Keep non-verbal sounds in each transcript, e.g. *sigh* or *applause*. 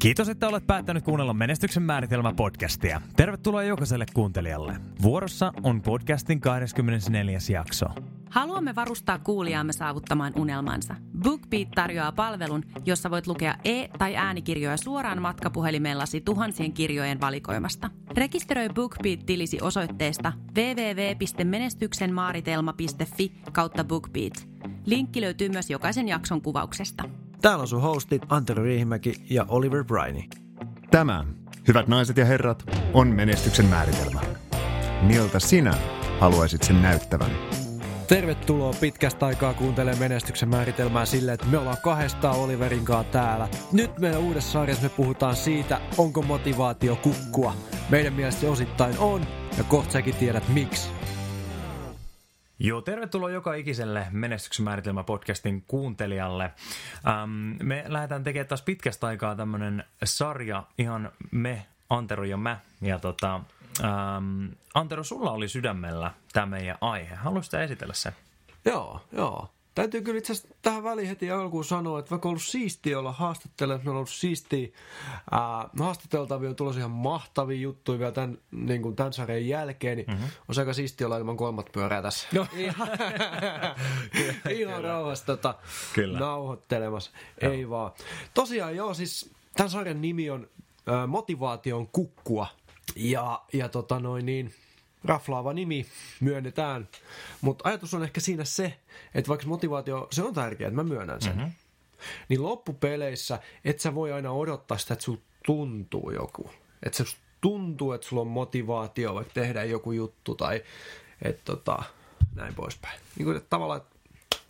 Kiitos, että olet päättänyt kuunnella Menestyksen määritelmä podcastia. Tervetuloa jokaiselle kuuntelijalle. Vuorossa on podcastin 24. jakso. Haluamme varustaa kuulijaamme saavuttamaan unelmansa. BookBeat tarjoaa palvelun, jossa voit lukea e- tai äänikirjoja suoraan matkapuhelimellasi tuhansien kirjojen valikoimasta. Rekisteröi BookBeat-tilisi osoitteesta www.menestyksenmaaritelma.fi kautta BookBeat. Linkki löytyy myös jokaisen jakson kuvauksesta. Täällä on sun hostit Antero Riihimäki ja Oliver Briney. Tämä, hyvät naiset ja herrat, on menestyksen määritelmä. Miltä sinä haluaisit sen näyttävän? Tervetuloa pitkästä aikaa kuuntelemaan menestyksen määritelmää silleen, että me ollaan kahdestaan Oliverin kanssa täällä. Nyt meidän uudessa sarjassa me puhutaan siitä, onko motivaatio kukkua. Meidän mielestä osittain on, ja kohta säkin tiedät miksi. Joo, tervetuloa joka ikiselle Menestyksen määritelmä podcastin kuuntelijalle. Ähm, me lähdetään tekemään taas pitkästä aikaa tämmönen sarja, ihan me, Antero ja mä. Ja tota, ähm, Antero, sulla oli sydämellä tämä meidän aihe. Haluaisitko esitellä sen? Joo, joo. Täytyy kyllä itse asiassa tähän väliin heti alkuun sanoa, että vaikka on ollut siistiä olla haastattelemaan, on ollut siistiä ää, haastateltavia, on tulossa ihan mahtavia juttuja vielä tämän, niin kuin tämän sarjan jälkeen, niin mm-hmm. on aika siistiä olla ilman kolmat pyörää tässä. No. *laughs* ihan *laughs* ihan rauhassa tota, nauhoittelemassa, joo. ei vaan. Tosiaan joo, siis tämän sarjan nimi on ää, Motivaation kukkua, ja, ja tota noin niin, raflaava nimi, myönnetään. Mutta ajatus on ehkä siinä se, että vaikka motivaatio, se on tärkeää, että mä myönnän sen. Mm-hmm. Niin loppupeleissä, et sä voi aina odottaa sitä, että sulla tuntuu joku. Että se tuntuu, että sulla on motivaatio vaikka tehdä joku juttu tai että tota, näin poispäin. Niin kuin, että tavallaan, että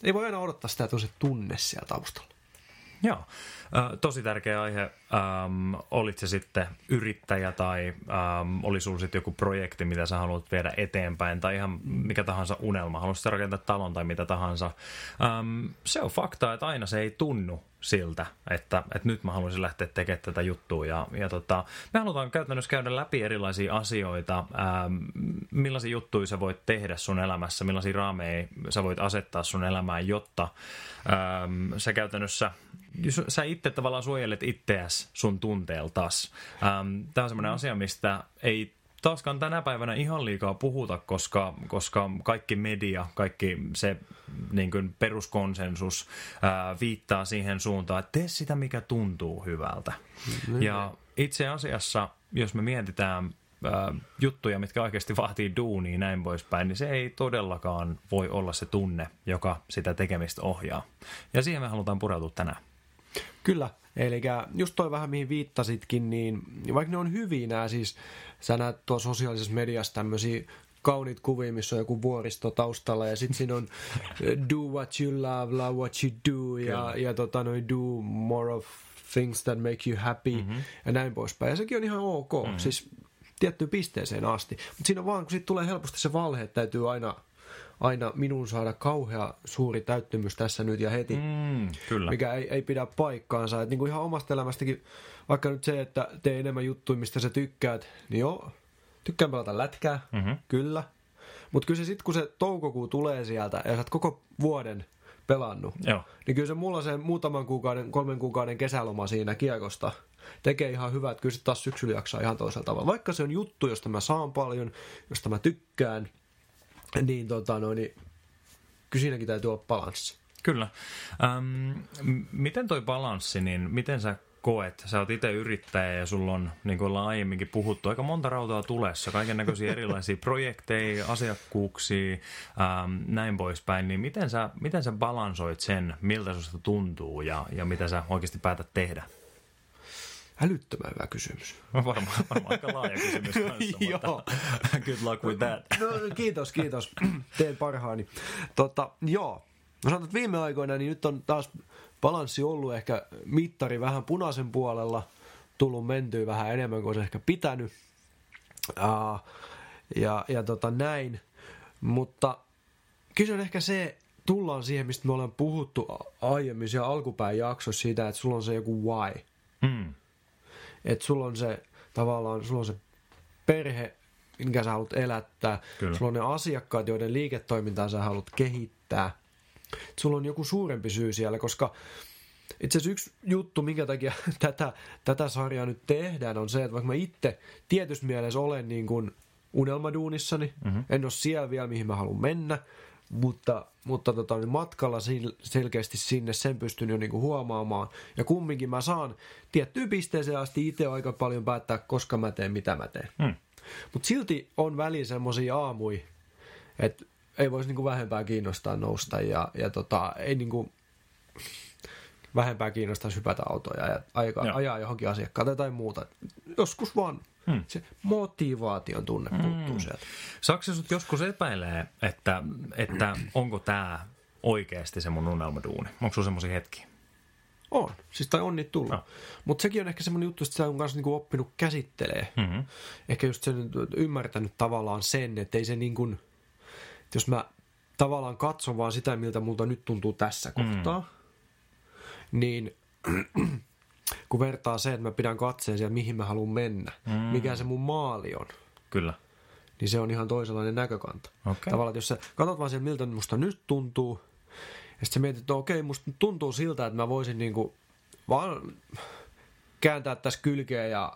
ei voi aina odottaa sitä, että on se tunne siellä taustalla. Joo, tosi tärkeä aihe. Ähm, olit se sitten yrittäjä tai ähm, oli sulla sitten joku projekti, mitä sä haluat viedä eteenpäin tai ihan mikä tahansa unelma. Haluaisit rakentaa talon tai mitä tahansa. Ähm, se on fakta, että aina se ei tunnu siltä, että, että nyt mä haluaisin lähteä tekemään tätä juttua. Ja, ja tota, me halutaan käytännössä käydä läpi erilaisia asioita, ähm, millaisia juttuja sä voit tehdä sun elämässä, millaisia raameja sä voit asettaa sun elämään, jotta ähm, sä käytännössä sä itse tavallaan suojelet itseäsi sun tunteeltas. Ähm, Tämä on semmoinen asia, mistä ei taaskaan tänä päivänä ihan liikaa puhuta, koska, koska kaikki media, kaikki se niin kuin peruskonsensus ää, viittaa siihen suuntaan, että tee sitä, mikä tuntuu hyvältä. Mm-hmm. Ja itse asiassa, jos me mietitään ää, juttuja, mitkä oikeasti vaatii duunia näin poispäin, niin se ei todellakaan voi olla se tunne, joka sitä tekemistä ohjaa. Ja siihen me halutaan pureutua tänään. Kyllä, eli just toi vähän mihin viittasitkin, niin vaikka ne on hyviä nämä siis, sä näet tuossa sosiaalisessa mediassa tämmöisiä kauniit kuvia, missä on joku vuoristo taustalla ja sitten siinä on do what you love, love what you do ja, ja tota, noin do more of things that make you happy mm-hmm. ja näin poispäin. Ja sekin on ihan ok, mm-hmm. siis tiettyyn pisteeseen asti. Mutta siinä on vaan, kun siitä tulee helposti se valhe, että täytyy aina aina minun saada kauhea suuri täyttymys tässä nyt ja heti, mm, kyllä. mikä ei, ei pidä paikkaansa. Et niin kuin ihan omasta elämästäkin, vaikka nyt se, että tee enemmän juttuja, mistä sä tykkäät, niin joo, tykkään pelata lätkää, mm-hmm. kyllä. Mutta kyllä se sitten, kun se toukokuu tulee sieltä ja sä oot koko vuoden pelannut, Joo. niin kyllä se mulla se muutaman kuukauden, kolmen kuukauden kesäloma siinä kiekosta tekee ihan hyvää, että kyllä sitten taas syksyllä jaksaa ihan toisella tavalla. Vaikka se on juttu, josta mä saan paljon, josta mä tykkään, niin, tota, no, niin kyllä siinäkin täytyy olla balanssi. Kyllä. Ähm, miten toi balanssi, niin miten sä koet? Sä oot itse yrittäjä ja sulla on, niin kuin ollaan aiemminkin puhuttu, aika monta rautaa tulessa, kaiken näköisiä *laughs* erilaisia projekteja, asiakkuuksia, ähm, näin poispäin. Niin miten sä, miten sä balansoit sen, miltä susta tuntuu ja, ja mitä sä oikeasti päätät tehdä? Älyttömän hyvä kysymys. *laughs* Varmaan, varmaan aika laaja kysymys *laughs* kanssa, joo. *laughs* good luck with that. no, kiitos, kiitos. Teen parhaani. Tota, joo. No sanotaan, että viime aikoina niin nyt on taas balanssi ollut ehkä mittari vähän punaisen puolella, tullut mentyä vähän enemmän kuin se ehkä pitänyt. Uh, ja, ja tota näin. Mutta kyse on ehkä se, tullaan siihen, mistä me ollaan puhuttu aiemmin siellä alkupään jaksossa siitä, että sulla on se joku why. Mm että sulla on se tavallaan, sulla on se perhe, minkä sä haluat elättää. Kyllä. Sulla on ne asiakkaat, joiden liiketoimintaa sä haluat kehittää. Et sulla on joku suurempi syy siellä, koska itse asiassa yksi juttu, minkä takia *laughs* tätä, tätä sarjaa nyt tehdään, on se, että vaikka mä itse tietyssä mielessä olen niin kuin unelmaduunissani, mm-hmm. en ole siellä vielä, mihin mä haluan mennä, mutta, mutta tota, niin matkalla selkeästi sinne sen pystyn jo niinku huomaamaan. Ja kumminkin mä saan tiettyyn pisteeseen asti itse aika paljon päättää, koska mä teen, mitä mä teen. Mm. Mutta silti on väliin semmoisia aamui, että ei voisi niinku vähempää kiinnostaa nousta ja, ja tota, ei niinku vähempää kiinnostaisi hypätä autoja ja ajaa, ajaa johonkin asiakkaalle tai muuta. Joskus vaan Hmm. Se motivaation tunne hmm. puuttuu sieltä. Saako sut joskus epäilee, että, että onko tämä oikeasti se mun unelmaduuni? Onko sulla semmoisia hetkiä? On. Siis tai on niitä tullut. No. Mutta sekin on ehkä semmoinen juttu, että sä on kanssa niinku oppinut käsittelee. Mm-hmm. Ehkä just sen ymmärtänyt tavallaan sen, että ei se niin kuin, jos mä tavallaan katson vaan sitä, miltä multa nyt tuntuu tässä mm. kohtaa, niin kun vertaa se, että mä pidän katseen siellä, mihin mä haluan mennä, mm. mikä se mun maali on. Kyllä. Niin se on ihan toisenlainen näkökanta. Okay. Tavallaan, että jos sä katsot vaan siellä, miltä musta nyt tuntuu, ja sitten sä mietit, että okei, musta tuntuu siltä, että mä voisin niinku vaan kääntää tässä kylkeä ja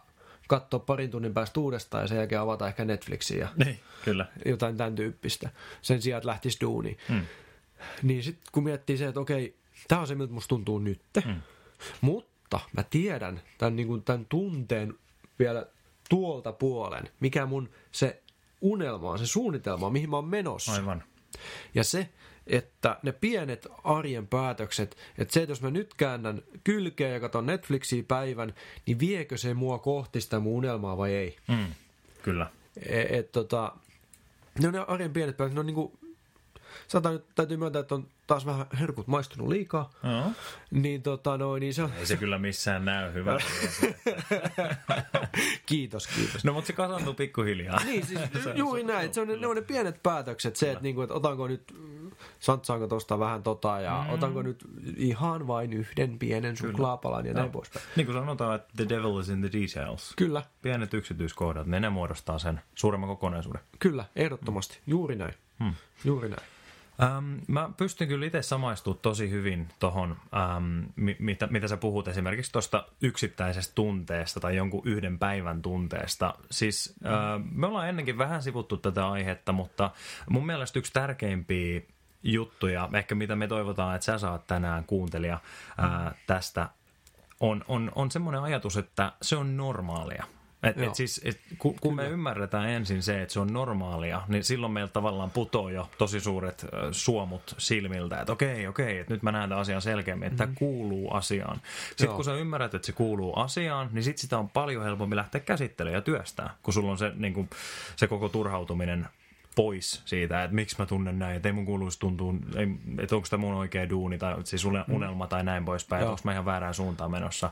katsoa parin tunnin päästä uudestaan ja sen jälkeen avata ehkä Netflixiä ja niin, kyllä. jotain tämän tyyppistä. Sen sijaan, että lähtisi duuniin. Mm. Niin sitten kun miettii se, että okei, tämä on se, miltä musta tuntuu nyt. Mm. Mutta mä tiedän tämän, niin kuin, tämän tunteen vielä tuolta puolen, mikä mun se unelma on, se suunnitelma mihin mä oon menossa. Aivan. Ja se, että ne pienet arjen päätökset, että se, että jos mä nyt käännän kylkeä ja katson Netflixiä päivän, niin viekö se mua kohti sitä mun unelmaa vai ei? Mm, kyllä. Et, et, tota, ne on ne arjen pienet päätökset, ne on niinku Sanotaan nyt, täytyy myöntää, että on taas vähän herkut maistunut liikaa. Uh-huh. Niin, tota, no, niin se on... Ei se kyllä missään näy, hyvä. *laughs* kiitos, kiitos. No, mutta se kasantuu pikkuhiljaa. niin, siis juuri *laughs* näin. Se on, ne on ne pienet päätökset. Se, että, niin kuin, että otanko nyt, santsaanko tuosta vähän tota, ja mm. otanko nyt ihan vain yhden pienen suklaapalan ja no. näin poispäin. Niin kuin sanotaan, että the devil is in the details. Kyllä. Pienet yksityiskohdat, ne, ne muodostaa sen suuremman kokonaisuuden. Kyllä, ehdottomasti. Mm. Juuri näin. Hmm. Juuri näin. Ähm, mä pystyn kyllä itse samaistumaan tosi hyvin tuohon, ähm, mitä, mitä sä puhut esimerkiksi tuosta yksittäisestä tunteesta tai jonkun yhden päivän tunteesta. Siis äh, me ollaan ennenkin vähän sivuttu tätä aihetta, mutta mun mielestä yksi tärkeimpiä juttuja, ehkä mitä me toivotaan, että sä saat tänään kuuntelija äh, tästä, on, on, on semmoinen ajatus, että se on normaalia. Et, et siis, et, kun, kun me ymmärretään ensin se, että se on normaalia, niin silloin meillä tavallaan putoo jo tosi suuret äh, suomut silmiltä, että okei, okei, että nyt mä näen tämän asian selkeämmin, että mm-hmm. tämä kuuluu asiaan. Sitten Joo. kun sä ymmärrät, että se kuuluu asiaan, niin sitten sitä on paljon helpompi lähteä käsittelemään ja työstää, kun sulla on se, niin kuin, se koko turhautuminen pois siitä, että miksi mä tunnen näin, että ei mun kuuluisi tuntua, ei, että onko tämä mun oikea duuni tai siis mm. unelma tai näin poispäin, että onko mä ihan väärään suuntaan menossa.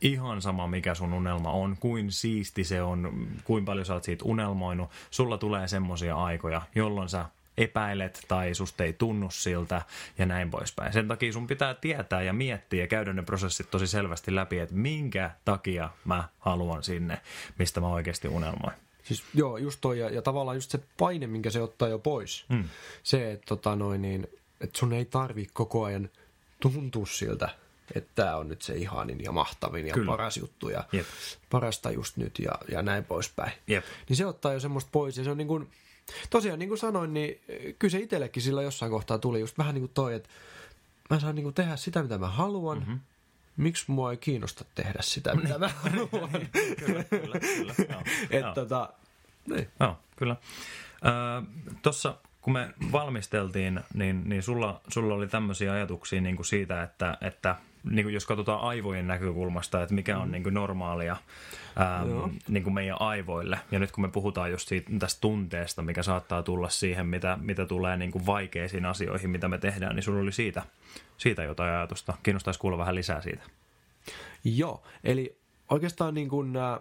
Ihan sama, mikä sun unelma on, kuin siisti se on, kuin paljon sä oot siitä unelmoinut. Sulla tulee semmoisia aikoja, jolloin sä epäilet tai susta ei tunnu siltä ja näin poispäin. Sen takia sun pitää tietää ja miettiä ja käydä ne prosessit tosi selvästi läpi, että minkä takia mä haluan sinne, mistä mä oikeasti unelmoin. Siis joo, just toi, ja, ja tavallaan just se paine, minkä se ottaa jo pois. Mm. Se, että tota noin, niin, että sun ei tarvi koko ajan tuntua siltä, että tämä on nyt se ihanin ja mahtavin ja Kyllä. paras juttu ja Jep. parasta just nyt ja, ja näin poispäin. Jep. Niin se ottaa jo semmoista pois ja se on niin kuin, tosiaan niin kuin sanoin, niin kyllä se itsellekin sillä jossain kohtaa tuli just vähän niin kuin toi, että mä saan niin kuin tehdä sitä, mitä mä haluan, mm-hmm miksi mua ei kiinnosta tehdä sitä, mitä mä haluan. *laughs* kyllä, kyllä, kyllä. Joo, Et, tota, niin. Joo, kyllä. Tuossa kun me valmisteltiin, niin, niin sulla, sulla oli tämmöisiä ajatuksia niin kuin siitä, että, että niin kuin jos katsotaan aivojen näkökulmasta, että mikä on mm. niin kuin normaalia äm, niin kuin meidän aivoille. Ja nyt kun me puhutaan just siitä, tästä tunteesta, mikä saattaa tulla siihen, mitä, mitä tulee niin kuin vaikeisiin asioihin, mitä me tehdään, niin sulla oli siitä, siitä jotain ajatusta. Kiinnostaisi kuulla vähän lisää siitä. Joo, eli oikeastaan niin kuin, äh,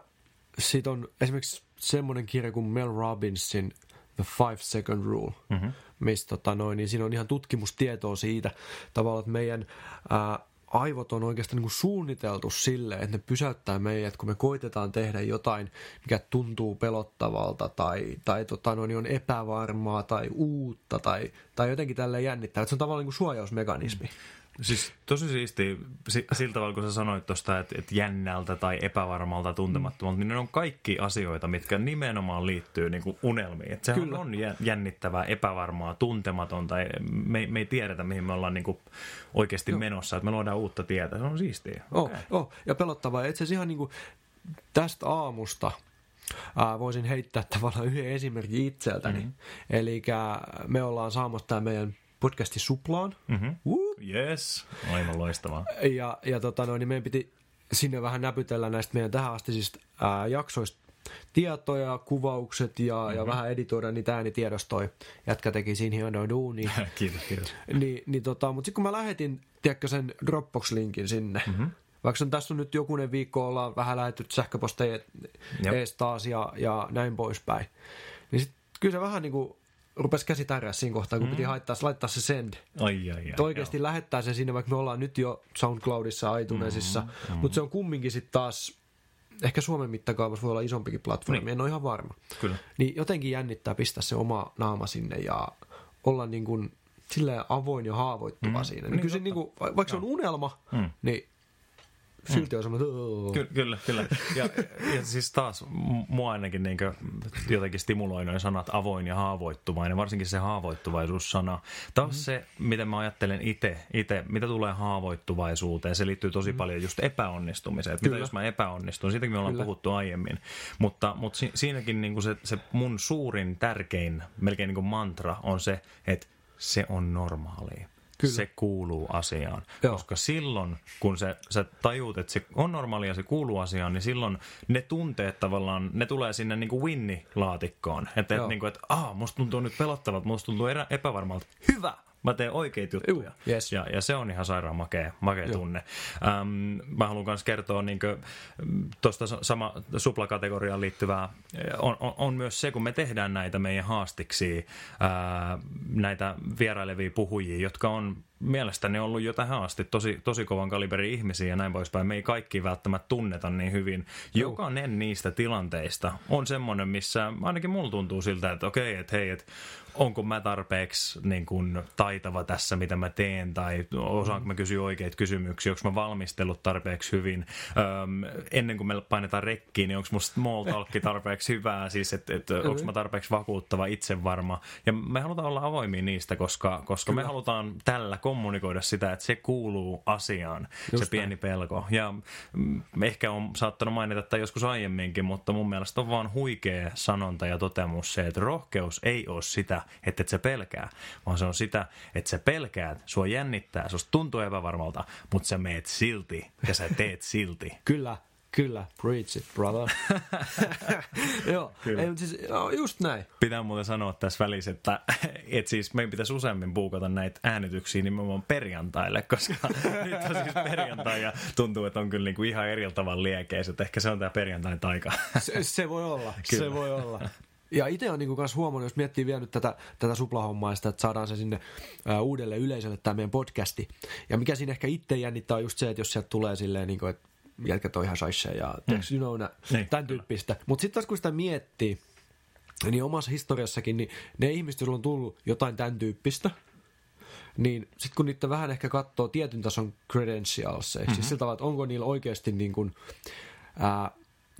siitä on esimerkiksi semmoinen kirja kuin Mel Robbinsin The Five Second Rule, mm-hmm. mistä tota noin, niin siinä on ihan tutkimustietoa siitä tavallaan, että meidän ää, aivot on oikeastaan niin kuin suunniteltu sille, että ne pysäyttää meidät, kun me koitetaan tehdä jotain, mikä tuntuu pelottavalta tai, tai tota noin, niin on epävarmaa tai uutta tai, tai jotenkin tällä jännittää. Että se on tavallaan niin kuin suojausmekanismi. Mm. Siis tosi siisti siltä tavalla, kun sä sanoit tuosta, että, että jännältä tai epävarmalta tuntemattomalta, niin ne on kaikki asioita, mitkä nimenomaan liittyy niin kuin unelmiin. Että sehän Kyllä. on jännittävää, epävarmaa, tuntematonta. Me, me ei tiedetä, mihin me ollaan niin kuin oikeasti Joo. menossa, että me luodaan uutta tietä. Se on siistiä. Oh, okay. oh. Ja pelottavaa. Itse asiassa ihan niin kuin tästä aamusta ää, voisin heittää *laughs* tavallaan yhden esimerkin itseltäni. Mm-hmm. Eli me ollaan saamassa tämä meidän podcasti Suplaan. Mm-hmm. Yes, aivan loistavaa. Ja, ja tota noin, niin meidän piti sinne vähän näpytellä näistä meidän tähän asti siis ää, jaksoista tietoja, kuvaukset ja, mm-hmm. ja vähän editoida niitä äänitiedostoja. Jätkä teki siinä hienoa duunia. *laughs* kiitos, kiitos. Ni, niin tota, mutta sitten kun mä lähetin, tiedätkö, sen Dropbox-linkin sinne, mm-hmm. vaikka on tässä on nyt jokunen viikko ollaan vähän lähetty sähköposteja ees taas ja, ja näin poispäin, niin sit, kyllä se vähän niin kuin rupesi käsi siinä kohtaa, kun mm. piti haittaa, laittaa se send. Ai, ai, ai, oikeasti joo. lähettää sen sinne, vaikka me ollaan nyt jo SoundCloudissa, iTunesissa, mm, mm. mutta se on kumminkin sitten taas, ehkä Suomen mittakaavassa voi olla isompikin platformi, niin. en ole ihan varma. Kyllä. Niin jotenkin jännittää pistää se oma naama sinne ja olla niin kuin silleen avoin ja haavoittuva mm. siinä. Niin, niin kyllä se, niin kuin, vaikka se on unelma, mm. niin silti on semmoinen... Ky- kyllä, kyllä. Ja, ja siis taas mua ainakin niin jotenkin stimuloi noin sanat avoin ja haavoittuvainen, varsinkin se haavoittuvaisuussana. Taas mm-hmm. se, miten mä ajattelen itse, ite, mitä tulee haavoittuvaisuuteen, se liittyy tosi mm-hmm. paljon just epäonnistumiseen. Että mitä jos mä epäonnistun, siitäkin me ollaan kyllä. puhuttu aiemmin. Mutta, mutta si- siinäkin niin se, se mun suurin, tärkein, melkein niin mantra on se, että se on normaalia. Kyllä. se kuuluu asiaan. Joo. Koska silloin, kun se, sä tajuut, että se on normaalia ja se kuuluu asiaan, niin silloin ne tunteet tavallaan, ne tulee sinne niin kuin winni-laatikkoon. Että et, niin kuin, että ah, musta tuntuu nyt pelottavalta, musta tuntuu erä, epävarmalta. Hyvä! Mä teen oikeita juttuja. Uh, yes. ja, ja se on ihan sairaan makea, makea tunne. Ähm, mä haluan myös kertoa niin tuosta sama suplakategoriaan liittyvää, on, on, on, myös se, kun me tehdään näitä meidän haastiksi, ää, näitä vierailevia puhujia, jotka on mielestäni ollut jo tähän asti tosi, tosi kovan kaliberin ihmisiä ja näin poispäin. Me ei kaikki välttämättä tunneta niin hyvin. Jokainen niistä tilanteista on semmoinen, missä ainakin mulla tuntuu siltä, että okei, että hei, että onko mä tarpeeksi niin kuin, taitava tässä, mitä mä teen, tai osaanko mä kysyä oikeita kysymyksiä, onko mä valmistellut tarpeeksi hyvin. Öm, ennen kuin me painetaan rekkiin, niin onko musta small talk tarpeeksi hyvää, siis että et, onko mä tarpeeksi vakuuttava, itsevarma. Ja me halutaan olla avoimia niistä, koska, koska me halutaan tällä kommunikoida sitä, että se kuuluu asiaan, Just se pieni näin. pelko. Ja mm, ehkä on saattanut mainita tätä joskus aiemminkin, mutta mun mielestä on vaan huikea sanonta ja toteamus se, että rohkeus ei ole sitä, että et se pelkää, vaan se on sitä, että sä pelkäät, sua jännittää, susta tuntuu epävarmalta, mutta sä meet silti ja sä teet silti. Kyllä, Kyllä, preach it, brother. *laughs* Joo, Kyllä. Ei, siis, no, just näin. Pitää muuten sanoa tässä välissä, että et siis meidän pitäisi useammin puukata näitä äänityksiä nimenomaan perjantaille, koska *laughs* nyt on siis perjantai ja tuntuu, että on kyllä niinku ihan eri tavalla liekeis, että ehkä se on tämä perjantain taika. se, se voi olla, *laughs* kyllä. se voi olla. Ja itse on niinku kanssa huomannut, jos miettii vielä nyt tätä, tätä suplahommaa, sitä, että saadaan se sinne ää, uudelle yleisölle tämä meidän podcasti. Ja mikä siinä ehkä itse jännittää on just se, että jos sieltä tulee silleen, niin kuin, että jätkät on ihan saisse ja mm. you know, nä, niin. tämän tyyppistä. Mutta sitten taas kun sitä miettii, niin omassa historiassakin, niin ne ihmiset, joilla on tullut jotain tämän tyyppistä, niin sitten kun niitä vähän ehkä katsoo tietyn tason credentials, mm-hmm. siis sillä tavalla, että onko niillä oikeasti niin kuin, ää,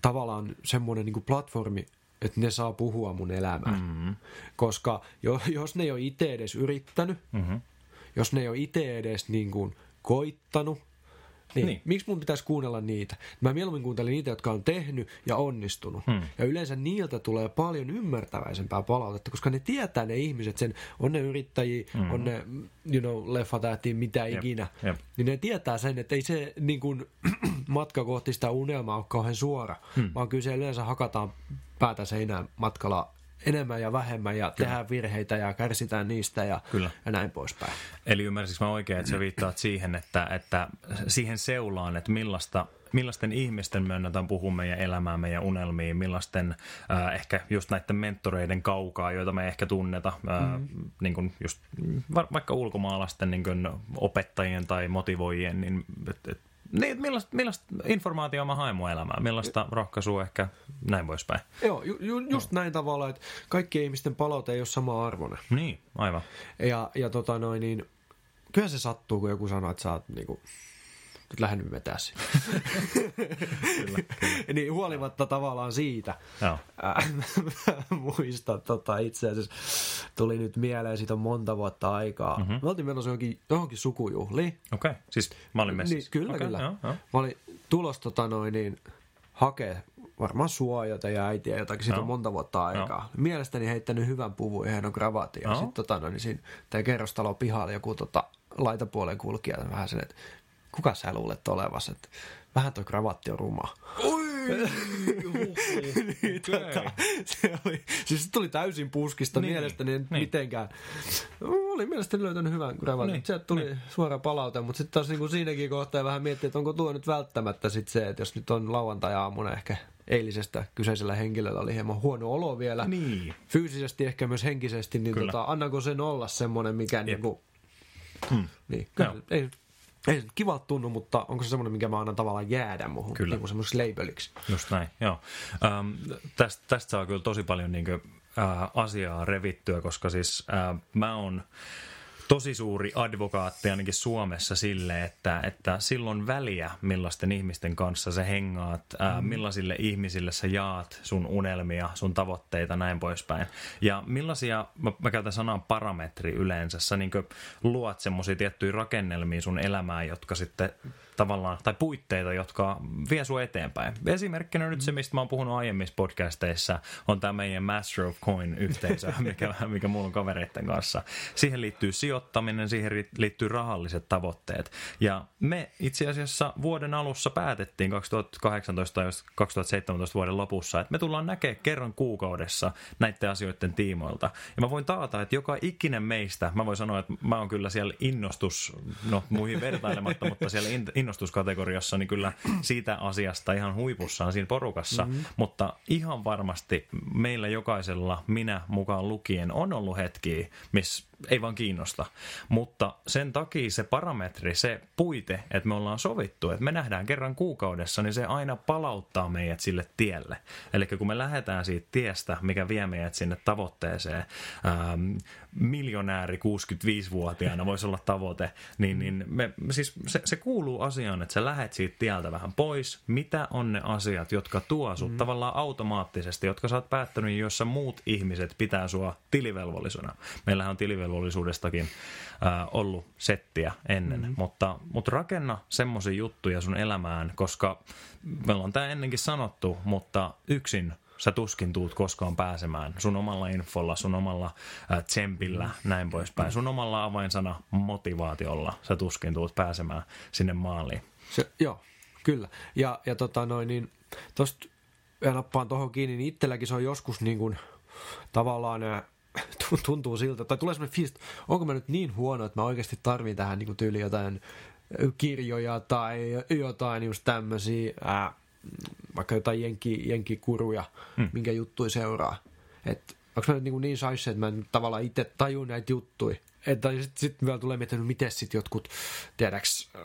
tavallaan semmoinen niin kuin platformi, että ne saa puhua mun elämään. Mm-hmm. Koska jo, jos ne ei ole itse edes yrittänyt, mm-hmm. jos ne ei ole itse edes niin kuin koittanut, niin. niin. Miksi mun pitäisi kuunnella niitä? Mä mieluummin kuuntelen niitä, jotka on tehnyt ja onnistunut. Hmm. Ja yleensä niiltä tulee paljon ymmärtäväisempää palautetta, koska ne tietää ne ihmiset sen, on ne yrittäjiä, hmm. on ne, you know, leffatähtiä, mitä Jep. ikinä. Jep. Niin ne tietää sen, että ei se niin kuin, *clears throat* matka kohti sitä unelmaa ole kauhean suora, hmm. vaan kyllä se yleensä hakataan päätä seinään matkalla enemmän ja vähemmän ja Kyllä. tehdään virheitä ja kärsitään niistä ja, Kyllä. ja näin poispäin. Eli ymmärsikö mä oikein, että sä viittaat siihen, että, että siihen seulaan, että millaista millaisten ihmisten me annetaan puhua meidän elämään, meidän unelmiin, millaisten äh, ehkä just näiden mentoreiden kaukaa, joita me ehkä tunneta, äh, mm. niin kuin just va- vaikka ulkomaalaisten niin kuin opettajien tai motivoijien, niin et, et niin, millaista, millaista informaatiota mä haen mun elämään, millaista rohkaisua ehkä näin poispäin. Joo, ju, ju, just no. näin tavalla, että kaikki ihmisten palaute ei ole sama arvoinen. Niin, aivan. Ja, ja tota noin, niin kyllä se sattuu, kun joku sanoo, että sä oot niinku, nyt lähden vetää sitä. *laughs* Kyllä, kyllä. niin huolimatta tavallaan siitä, Joo. *laughs* Mä muistan tota, itse asiassa, tuli nyt mieleen, siitä on monta vuotta aikaa. Mhm. Mm-hmm. Me oltiin menossa johonkin, johonkin sukujuhliin. Okei, okay. siis mä olin messissä. Niin, kyllä, Okei, kyllä. Joo, joo. Mä olin tulos tota noin, niin, hakee varmaan sua jotain ja äitiä jotakin, siitä Joo. on monta vuotta aikaa. Mielestäni heittänyt hyvän puvun ja hienon kravatin. Ja Joo. sitten tota, noin, niin siinä tämä kerrostalo pihalla joku tota, laitapuolen kulkija vähän sen, että kuka sä luulet olevas, että vähän tuo kravatti on ruma. niin, tota, se oli, siis se tuli täysin puskista Niin, mielestäni, niin. niin. mitenkään. Oli mielestäni löytänyt hyvän kravatin. Niin, Sieltä tuli niin. suora palaute, mutta sitten taas niinku siinäkin kohtaa vähän miettii, että onko tuo nyt välttämättä sit se, että jos nyt on lauantai-aamuna ehkä eilisestä kyseisellä henkilöllä oli hieman huono olo vielä. Niin. Fyysisesti ehkä myös henkisesti, niin Kyllä. tota, annako sen olla semmoinen, mikä niinku... Hmm. Niin, kyllä, Joo. ei, ei se kivalta tunnu, mutta onko se semmoinen, mikä mä annan tavallaan jäädä muuhun, Kyllä. niin semmoiseksi labeliksi. Just näin, joo. Ähm, tästä, tästä saa kyllä tosi paljon niin kuin, äh, asiaa revittyä, koska siis äh, mä oon tosi suuri advokaatti ainakin Suomessa sille, että, että silloin väliä, millaisten ihmisten kanssa sä hengaat, ää, millaisille ihmisille sä jaat sun unelmia, sun tavoitteita, näin poispäin. Ja millaisia, mä, mä käytän sanaa parametri yleensä, sä niin luot semmoisia tiettyjä rakennelmia sun elämään, jotka sitten tavallaan, tai puitteita, jotka vie sua eteenpäin. Esimerkkinä nyt se, mistä mä oon puhunut aiemmissa podcasteissa, on tämä meidän Master of Coin-yhteisö, *laughs* mikä, mikä mulla on kavereiden kanssa. Siihen liittyy sijoittaminen, siihen liittyy rahalliset tavoitteet. Ja me itse asiassa vuoden alussa päätettiin 2018 tai 2017 vuoden lopussa, että me tullaan näkemään kerran kuukaudessa näiden asioiden tiimoilta. Ja mä voin taata, että joka ikinen meistä, mä voin sanoa, että mä oon kyllä siellä innostus, no muihin vertailematta, mutta siellä in- innostuskategoriassa, niin kyllä siitä asiasta ihan huipussaan siinä porukassa. Mm-hmm. Mutta ihan varmasti meillä jokaisella, minä mukaan lukien, on ollut hetkiä, missä ei vaan kiinnosta. Mutta sen takia se parametri, se puite, että me ollaan sovittu, että me nähdään kerran kuukaudessa, niin se aina palauttaa meidät sille tielle. Eli kun me lähdetään siitä tiestä, mikä vie meidät sinne tavoitteeseen, ähm, miljonääri 65-vuotiaana voisi olla tavoite, niin, niin me, siis se, se kuuluu asiaan, että sä lähet siitä tieltä vähän pois. Mitä on ne asiat, jotka tuo sut mm. tavallaan automaattisesti, jotka sä oot päättänyt, jossa muut ihmiset pitää sua tilivelvollisena. Meillähän on tilivelvollisuudestakin äh, ollut settiä ennen, mm. mutta, mutta rakenna semmoisia juttuja sun elämään, koska me ollaan tämä ennenkin sanottu, mutta yksin sä tuskin tuut koskaan pääsemään sun omalla infolla, sun omalla äh, tsempillä, näin poispäin. Sun omalla avainsana motivaatiolla sä tuskin tuut pääsemään sinne maaliin. Se, joo, kyllä. Ja, ja tota noin, niin tosta ja nappaan tuohon kiinni, niin itselläkin se on joskus niin kuin, tavallaan ää, tuntuu siltä, tai tulee semmoinen fiilis, onko mä nyt niin huono, että mä oikeasti tarvin tähän niin tyyli jotain kirjoja tai jotain just tämmöisiä, ää, vaikka jotain jenki, jenkikuruja, hmm. minkä juttui seuraa. Että onko mä nyt niin, niin saisi, että mä en tavallaan itse tajun näitä juttuja. Että sitten sit vielä tulee miettinyt, miten sitten jotkut, tiedäks, äh,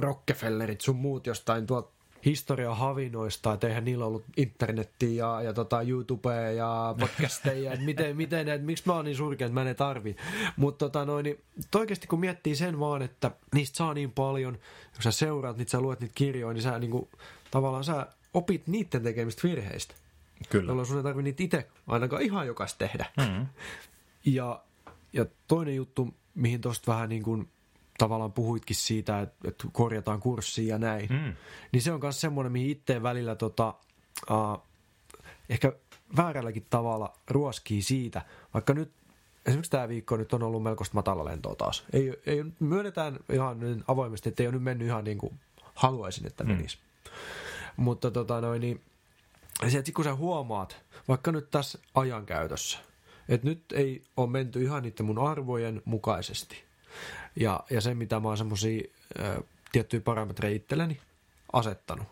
Rockefellerit sun muut jostain tuolta historia havinoista, että eihän niillä ollut internettiä ja, ja tota YouTubea ja podcasteja, että miten, miten että miksi mä oon niin surkea, että mä en tarvi. Mutta tota noin, niin oikeasti kun miettii sen vaan, että niistä saa niin paljon, kun sä seuraat niitä, sä luet niitä kirjoja, niin sä niinku, tavallaan sä opit niiden tekemistä virheistä. Kyllä. Jolloin sun ei tarvi niitä itse ainakaan ihan jokaista tehdä. Mm. Ja, ja toinen juttu, mihin tuosta vähän niin kuin tavallaan puhuitkin siitä, että, että korjataan kurssia ja näin, Mm. niin se on myös semmoinen, mihin itse välillä tota, uh, ehkä väärälläkin tavalla ruoskii siitä, vaikka nyt esimerkiksi tämä viikko nyt on ollut melkoista matalalentoa taas. Ei, ei, myönnetään ihan niin avoimesti, että ei ole nyt mennyt ihan niin kuin haluaisin, että menisi. Mm. Mutta tota noin, niin se, että kun sä huomaat, vaikka nyt tässä ajankäytössä, että nyt ei ole menty ihan niiden mun arvojen mukaisesti. Ja, ja se, mitä mä oon semmosia ö, tiettyjä parametreja itselleni asettanut,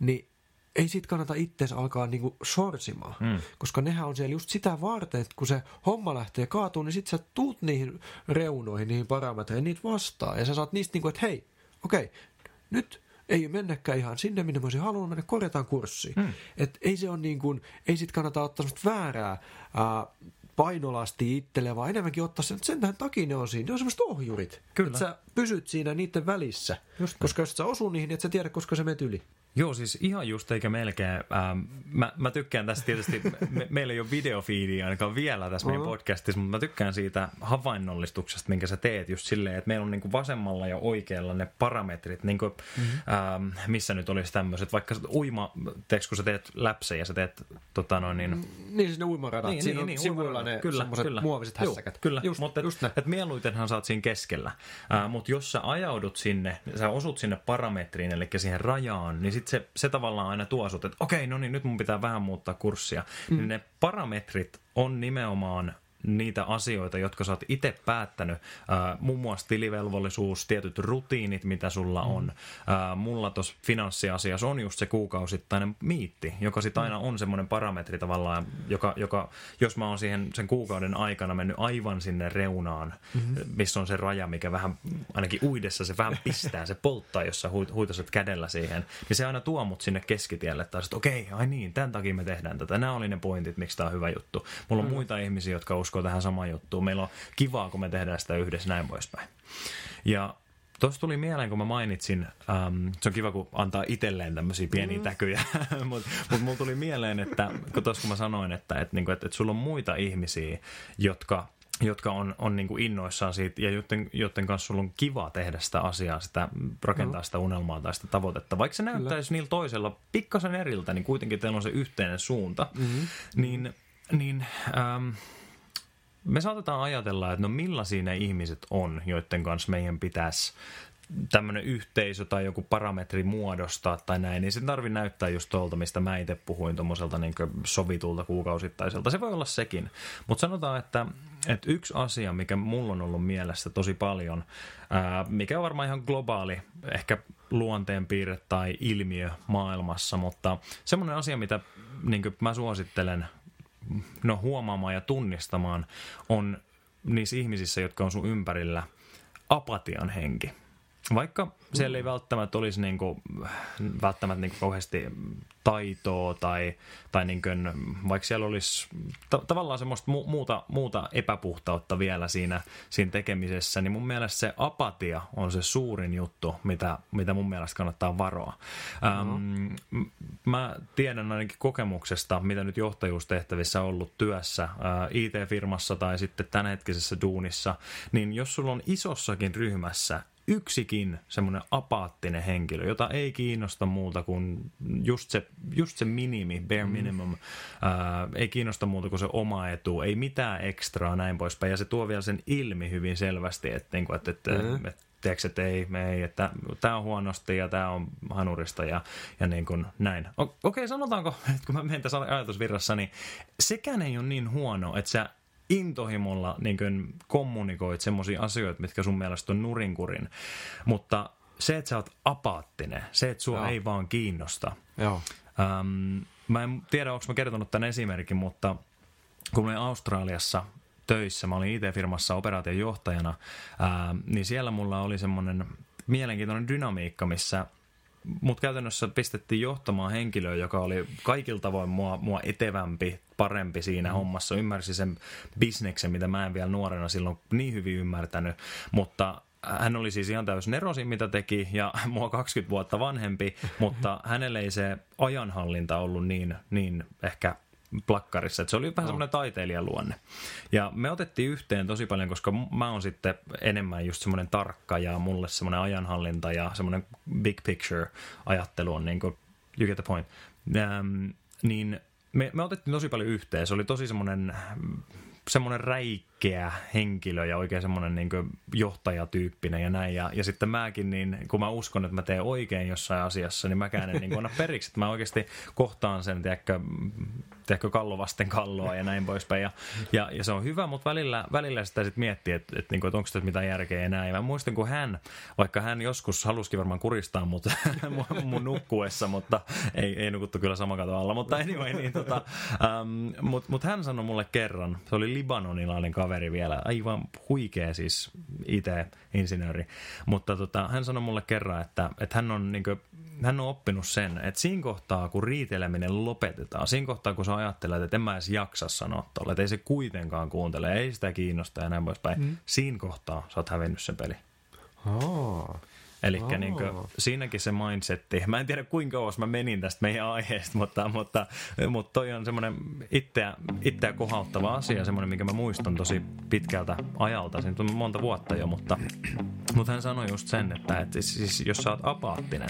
niin ei sit kannata itseensä alkaa niinku sorsimaan, mm. koska nehän on siellä just sitä varten, että kun se homma lähtee kaatuun, niin sit sä tuut niihin reunoihin, niihin parametreihin, niitä vastaan, ja sä saat niistä niinku, että hei, okei, okay, nyt ei mennäkään ihan sinne, minne mä olisin halunnut mennä, korjataan kurssi. Mm. Et ei se on niin kuin, ei sit kannata ottaa väärää ää, painolasti itselle, vaan enemmänkin ottaa sen, että sen tähän takia ne on siinä. Ne on semmoiset ohjurit. Kyllä. Että sä pysyt siinä niiden välissä. Just koska jos sä osuu niihin, niin et sä tiedä, koska se menet yli. Joo, siis ihan just eikä melkein. Ähm, mä, mä tykkään tästä tietysti, me, meillä ei ole videofiidia ainakaan vielä tässä meidän podcastissa, mutta mä tykkään siitä havainnollistuksesta, minkä sä teet just silleen, että meillä on niinku vasemmalla ja oikealla ne parametrit, niinku, mm-hmm. ähm, missä nyt olisi tämmöiset, vaikka uima, teeks, kun sä teet läpsejä, sä teet tota noin niin... Niin, siis ne uimaradat. Niin, siinä niin, on niin, sivuilla ne kyllä, kyllä. muoviset hässäkät. Kyllä, just, mutta just et, et mieluitenhan sä oot siinä keskellä. Äh, mutta jos sä ajaudut sinne, sä osut sinne parametriin, eli siihen rajaan, niin sit se, se tavallaan aina tuo sut, että okei, no niin, nyt mun pitää vähän muuttaa kurssia. Mm. Niin ne parametrit on nimenomaan niitä asioita, jotka sä oot itse päättänyt. Äh, muun muassa tilivelvollisuus, tietyt rutiinit, mitä sulla Mm. on. Äh, mulla tuossa finanssiasiassa on just se kuukausittainen miitti, joka sitten aina on semmoinen parametri tavallaan, joka, joka jos mä oon siihen sen kuukauden aikana mennyt aivan sinne reunaan, mm-hmm. missä on se raja, mikä vähän, ainakin uidessa se vähän pistää, se polttaa, jos sä hui- huitaset kädellä siihen, niin se aina tuo mut sinne keskitielle, että että okei, ai niin, tämän takia me tehdään tätä. Nämä oli ne pointit, miksi tämä on hyvä juttu. Mulla on muita ihmisiä, jotka uskoo tähän samaan juttuun. Meillä on kivaa, kun me tehdään sitä yhdessä näin poispäin. Ja Tuossa tuli mieleen, kun mä mainitsin, ähm, se on kiva, kun antaa itselleen tämmöisiä pieniä täkyjä, mutta *laughs* mut mulla tuli mieleen, että kun tuossa kun mä sanoin, että et, niinku, et, et sulla on muita ihmisiä, jotka jotka on, on niin kuin innoissaan siitä ja joiden, joiden kanssa sulla on kiva tehdä sitä asiaa, sitä, rakentaa sitä unelmaa tai sitä tavoitetta. Vaikka se näyttäisi niillä toisella pikkasen eriltä, niin kuitenkin teillä on se yhteinen suunta. Mm-hmm. Niin, niin ähm, me saatetaan ajatella, että no millaisia ne ihmiset on, joiden kanssa meidän pitäisi tämmöinen yhteisö tai joku parametri muodostaa tai näin, niin se tarvii näyttää just tuolta, mistä mä itse puhuin, tuommoiselta niin sovitulta kuukausittaiselta. Se voi olla sekin. Mutta sanotaan, että, että yksi asia, mikä mulla on ollut mielessä tosi paljon, ää, mikä on varmaan ihan globaali, ehkä luonteenpiirre tai ilmiö maailmassa, mutta semmoinen asia, mitä niin mä suosittelen no, huomaamaan ja tunnistamaan, on niissä ihmisissä, jotka on sun ympärillä, apatian henki. Vaikka siellä ei välttämättä olisi niinku, välttämättä niinku kauheasti taitoa tai, tai niinku, vaikka siellä olisi ta- tavallaan semmoista mu- muuta, muuta epäpuhtautta vielä siinä, siinä tekemisessä, niin mun mielestä se apatia on se suurin juttu, mitä, mitä mun mielestä kannattaa varoa. Mm-hmm. Ähm, mä tiedän ainakin kokemuksesta, mitä nyt johtajuustehtävissä on ollut työssä äh, IT-firmassa tai sitten tämänhetkisessä duunissa, niin jos sulla on isossakin ryhmässä yksikin semmoinen apaattinen henkilö, jota ei kiinnosta muuta kuin just se, just se minimi, bare minimum, mm. ää, ei kiinnosta muuta kuin se oma etu, ei mitään ekstraa näin poispäin, ja se tuo vielä sen ilmi hyvin selvästi, että, että, että, että, mm. että tiedätkö, että ei, me ei, että tämä on huonosti ja tämä on hanurista ja, ja niin kuin näin. O- Okei, okay, sanotaanko, *laughs* että kun mä menen tässä ajatusvirrassa, niin sekään ei ole niin huono, että sä intohimolla niin kuin kommunikoit semmoisia asioita, mitkä sun mielestä on nurinkurin. Mutta se, että sä oot apaattinen, se, että sua Joo. ei vaan kiinnosta. Joo. Ähm, mä en tiedä, onko mä kertonut tämän esimerkin, mutta kun mä olin Australiassa töissä, mä olin IT-firmassa operaation johtajana, ää, niin siellä mulla oli semmoinen mielenkiintoinen dynamiikka, missä mut käytännössä pistettiin johtamaan henkilöä, joka oli kaikilla tavoin mua, mua etevämpi, parempi siinä mm. hommassa. Ymmärsi sen bisneksen, mitä mä en vielä nuorena silloin niin hyvin ymmärtänyt, mutta hän oli siis ihan täysin nerosin, mitä teki, ja *laughs* mua 20 vuotta vanhempi, mutta hänelle ei se ajanhallinta ollut niin, niin ehkä plakkarissa. Että se oli vähän semmoinen taiteilijan luonne. Ja me otettiin yhteen tosi paljon, koska mä oon sitten enemmän just semmoinen tarkka ja mulle semmoinen ajanhallinta ja semmoinen big picture ajattelu on niin kuin, you get the point. Ähm, niin me, me otettiin tosi paljon yhteen. Se oli tosi semmoinen semmoinen räikeä henkilö ja oikein semmoinen niin johtajatyyppinen ja näin. Ja, ja sitten mäkin, niin kun mä uskon, että mä teen oikein jossain asiassa, niin mäkään en niin anna periksi. Että mä oikeasti kohtaan sen, tiedätkö, tiedätkö kallo vasten kalloa ja näin poispäin. Ja, ja, ja se on hyvä, mutta välillä, välillä sitä sitten miettii, että, että, että, että onko tässä mitään järkeä ja näin. Mä muistan, kun hän, vaikka hän joskus halusikin varmaan kuristaa mut *laughs* mun, nukkuessa, mutta ei, ei nukuttu kyllä sama kato alla. Mutta anyway, niin tota, um, mutta mut hän sanoi mulle kerran, se oli libanonilainen kaveri vielä, aivan huikea siis IT-insinööri, mutta tota, hän sanoi mulle kerran, että, että hän on niin hän on oppinut sen, että siinä kohtaa, kun riiteleminen lopetetaan, siinä kohtaa, kun sä ajattelet, että en mä edes jaksa sanoa tolle, että ei se kuitenkaan kuuntele, ei sitä kiinnosta ja näin poispäin, mm. siinä kohtaa sä oot hävinnyt sen peli. Oh. Eli niin siinäkin se mindsetti. Mä en tiedä kuinka kauas mä menin tästä meidän aiheesta, mutta, mutta, mutta toi on semmoinen itseä, itseä kohauttava asia, semmoinen, mikä mä muistan tosi pitkältä ajalta, siinä on monta vuotta jo, mutta, mutta hän sanoi just sen, että, että siis jos sä oot apaattinen,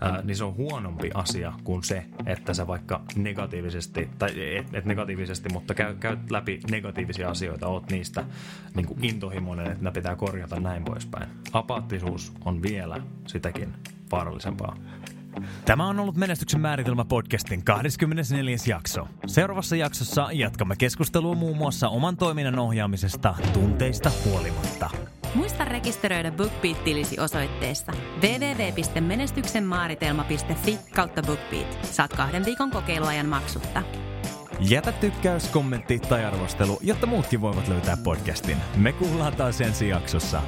ää, niin se on huonompi asia kuin se, että sä vaikka negatiivisesti, tai et, et negatiivisesti, mutta käy, käyt läpi negatiivisia asioita, oot niistä niin kuin intohimoinen, että ne pitää korjata näin poispäin. Apaattisuus on vielä vielä sitäkin vaarallisempaa. Tämä on ollut Menestyksen määritelmä podcastin 24. jakso. Seuraavassa jaksossa jatkamme keskustelua muun muassa oman toiminnan ohjaamisesta tunteista huolimatta. Muista rekisteröidä BookBeat-tilisi osoitteessa www.menestyksenmaaritelma.fi kautta BookBeat. Saat kahden viikon kokeiluajan maksutta. Jätä tykkäys, kommentti tai arvostelu, jotta muutkin voivat löytää podcastin. Me kuullaan taas ensi jaksossa.